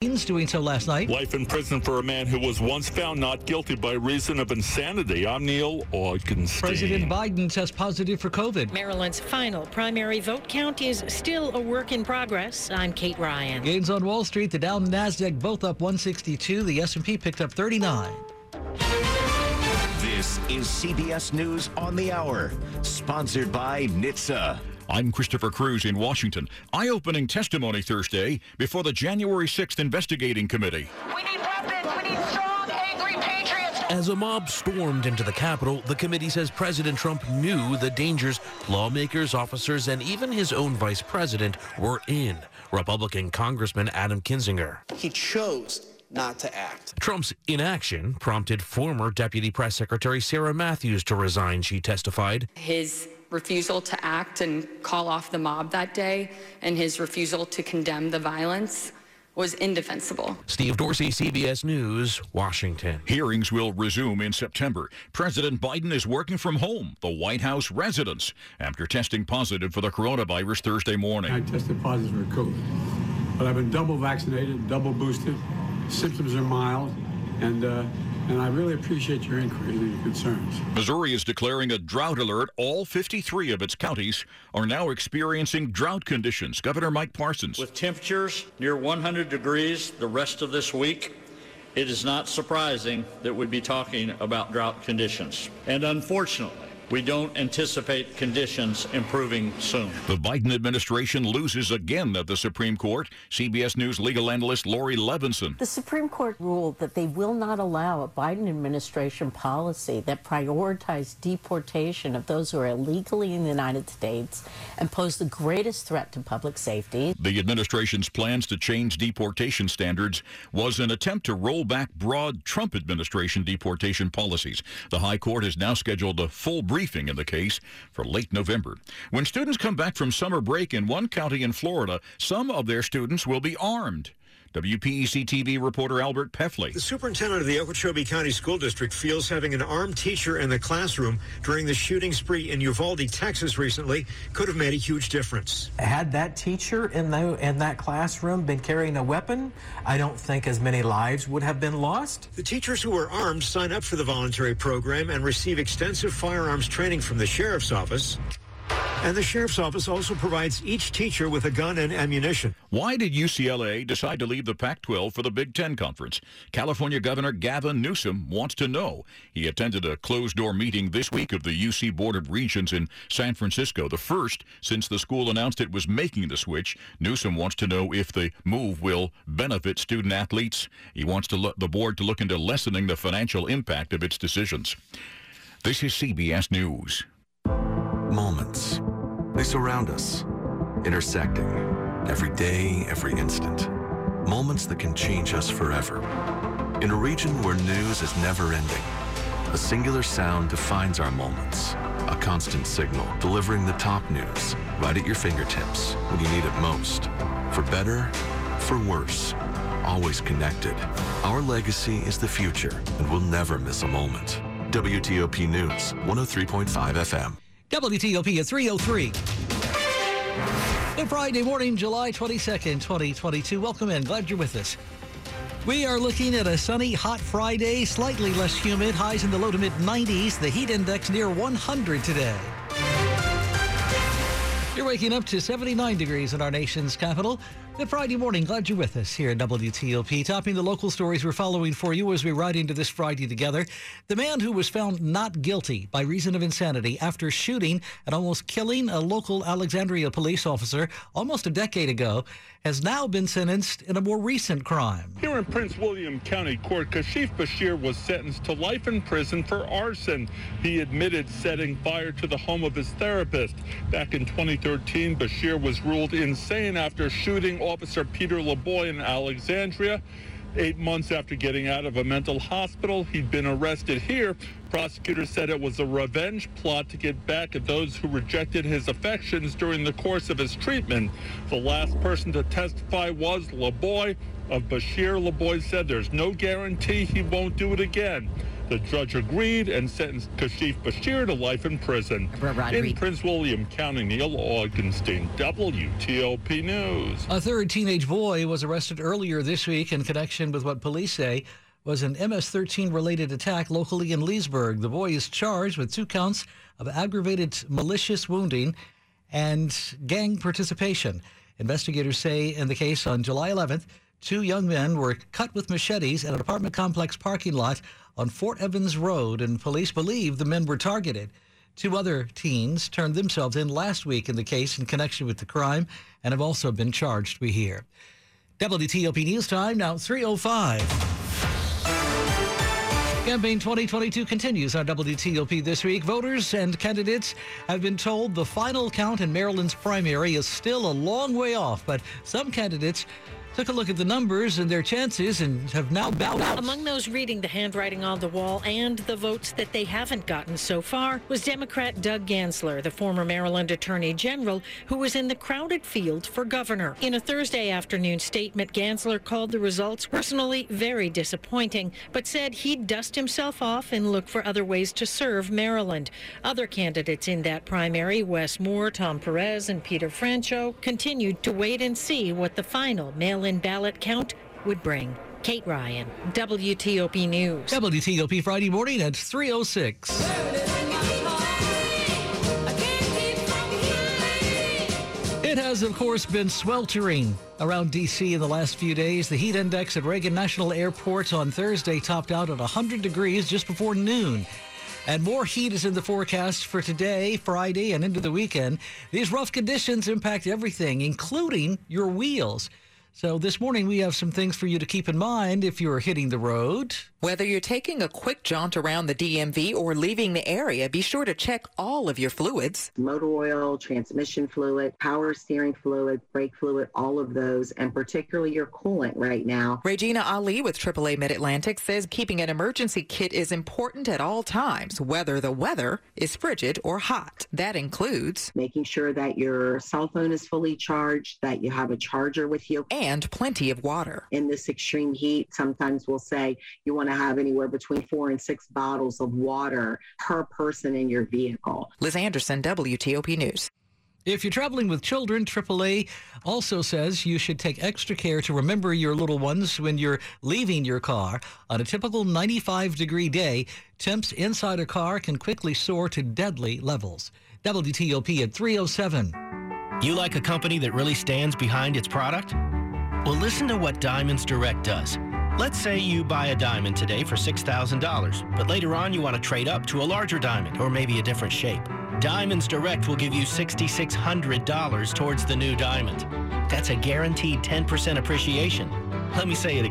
doing so last night. Life in prison for a man who was once found not guilty by reason of insanity. I'm Neil Augenstein. President Biden tests positive for COVID. Maryland's final primary vote count is still a work in progress. I'm Kate Ryan. Gains on Wall Street, the Dow and Nasdaq both up 162. The S&P picked up 39. This is CBS News on the Hour, sponsored by NHTSA. I'm Christopher Cruz in Washington. Eye opening testimony Thursday before the January 6th investigating committee. We need weapons. We need strong, angry patriots. As a mob stormed into the Capitol, the committee says President Trump knew the dangers lawmakers, officers, and even his own vice president were in. Republican Congressman Adam Kinzinger. He chose not to act. Trump's inaction prompted former Deputy Press Secretary Sarah Matthews to resign, she testified. His refusal to act and call off the mob that day and his refusal to condemn the violence was indefensible. Steve Dorsey, CBS News, Washington. Hearings will resume in September. President Biden is working from home, the White House residence, after testing positive for the coronavirus Thursday morning. I tested positive for COVID, but I've been double vaccinated, double boosted. Symptoms are mild, and uh, and I really appreciate your inquiries and your concerns. Missouri is declaring a drought alert. All 53 of its counties are now experiencing drought conditions. Governor Mike Parsons. With temperatures near 100 degrees the rest of this week, it is not surprising that we'd be talking about drought conditions. And unfortunately, we don't anticipate conditions improving soon. The Biden administration loses again at the Supreme Court. CBS News legal analyst Laurie Levenson. The Supreme Court ruled that they will not allow a Biden administration policy that prioritizes deportation of those who are illegally in the United States and pose the greatest threat to public safety. The administration's plans to change deportation standards was an attempt to roll back broad Trump administration deportation policies. The High Court has now scheduled a full briefing briefing in the case for late November. When students come back from summer break in one county in Florida, some of their students will be armed. WPEC TV reporter Albert Peffley. The superintendent of the Okeechobee County School District feels having an armed teacher in the classroom during the shooting spree in Uvalde, Texas recently could have made a huge difference. Had that teacher in, the, in that classroom been carrying a weapon, I don't think as many lives would have been lost. The teachers who are armed sign up for the voluntary program and receive extensive firearms training from the sheriff's office. And the sheriff's office also provides each teacher with a gun and ammunition. Why did UCLA decide to leave the Pac 12 for the Big Ten Conference? California Governor Gavin Newsom wants to know. He attended a closed door meeting this week of the UC Board of Regents in San Francisco, the first since the school announced it was making the switch. Newsom wants to know if the move will benefit student athletes. He wants to look, the board to look into lessening the financial impact of its decisions. This is CBS News. Moments. They surround us, intersecting every day, every instant. Moments that can change us forever. In a region where news is never ending, a singular sound defines our moments. A constant signal delivering the top news right at your fingertips when you need it most. For better, for worse, always connected. Our legacy is the future, and we'll never miss a moment. WTOP News, 103.5 FM. WTOP at 303. Good Friday morning, July 22nd, 2022. Welcome in. Glad you're with us. We are looking at a sunny, hot Friday, slightly less humid, highs in the low to mid 90s, the heat index near 100 today. You're waking up to 79 degrees in our nation's capital. Good Friday morning. Glad you're with us here at WTOP. Topping the local stories we're following for you as we ride into this Friday together. The man who was found not guilty by reason of insanity after shooting and almost killing a local Alexandria police officer almost a decade ago has now been sentenced in a more recent crime. Here in Prince William County Court, Kashif Bashir was sentenced to life in prison for arson. He admitted setting fire to the home of his therapist. Back in 2013, Bashir was ruled insane after shooting Officer Peter LaBoy in Alexandria. Eight months after getting out of a mental hospital, he'd been arrested here. Prosecutors said it was a revenge plot to get back at those who rejected his affections during the course of his treatment. The last person to testify was LaBoy. Of Bashir, LaBoy said there's no guarantee he won't do it again. The judge agreed and sentenced Kashif Bashir to life in prison. In Prince William County, Neil Augenstein, WTOP News. A third teenage boy was arrested earlier this week in connection with what police say was an MS-13 related attack locally in Leesburg. The boy is charged with two counts of aggravated malicious wounding and gang participation. Investigators say in the case on July 11th, two young men were cut with machetes at an apartment complex parking lot on Fort Evans Road, and police believe the men were targeted. Two other teens turned themselves in last week in the case in connection with the crime and have also been charged, we hear. WTOP News Time now 305. Campaign 2022 continues on WTOP this week. Voters and candidates have been told the final count in Maryland's primary is still a long way off, but some candidates took a look at the numbers and their chances and have now bowed out. Among those reading the handwriting on the wall and the votes that they haven't gotten so far was Democrat Doug Gansler, the former Maryland Attorney General, who was in the crowded field for governor. In a Thursday afternoon statement, Gansler called the results personally very disappointing, but said he'd dust himself off and look for other ways to serve Maryland. Other candidates in that primary, Wes Moore, Tom Perez, and Peter Franchot, continued to wait and see what the final mail mail-in ballot count would bring. Kate Ryan, WTOP News. WTOP Friday morning at 306. It has, of course, been sweltering around D.C. in the last few days. The heat index at Reagan National Airport on Thursday topped out at 100 degrees just before noon. And more heat is in the forecast for today, Friday, and into the weekend. These rough conditions impact everything, including your wheels. So this morning we have some things for you to keep in mind if you're hitting the road. Whether you're taking a quick jaunt around the DMV or leaving the area, be sure to check all of your fluids. Motor oil, transmission fluid, power steering fluid, brake fluid, all of those, and particularly your coolant right now. Regina Ali with AAA Mid-Atlantic says keeping an emergency kit is important at all times, whether the weather is frigid or hot. That includes making sure that your cell phone is fully charged, that you have a charger with you, and plenty of water. In this extreme heat, sometimes we'll say you want to have anywhere between four and six bottles of water per person in your vehicle. Liz Anderson, WTOP News. If you're traveling with children, AAA also says you should take extra care to remember your little ones when you're leaving your car. On a typical 95 degree day, temps inside a car can quickly soar to deadly levels. WTOP at 307. You like a company that really stands behind its product? Well, listen to what Diamonds Direct does. Let's say you buy a diamond today for $6,000, but later on you want to trade up to a larger diamond or maybe a different shape. Diamonds Direct will give you $6,600 towards the new diamond. That's a guaranteed 10% appreciation. Let me say it again.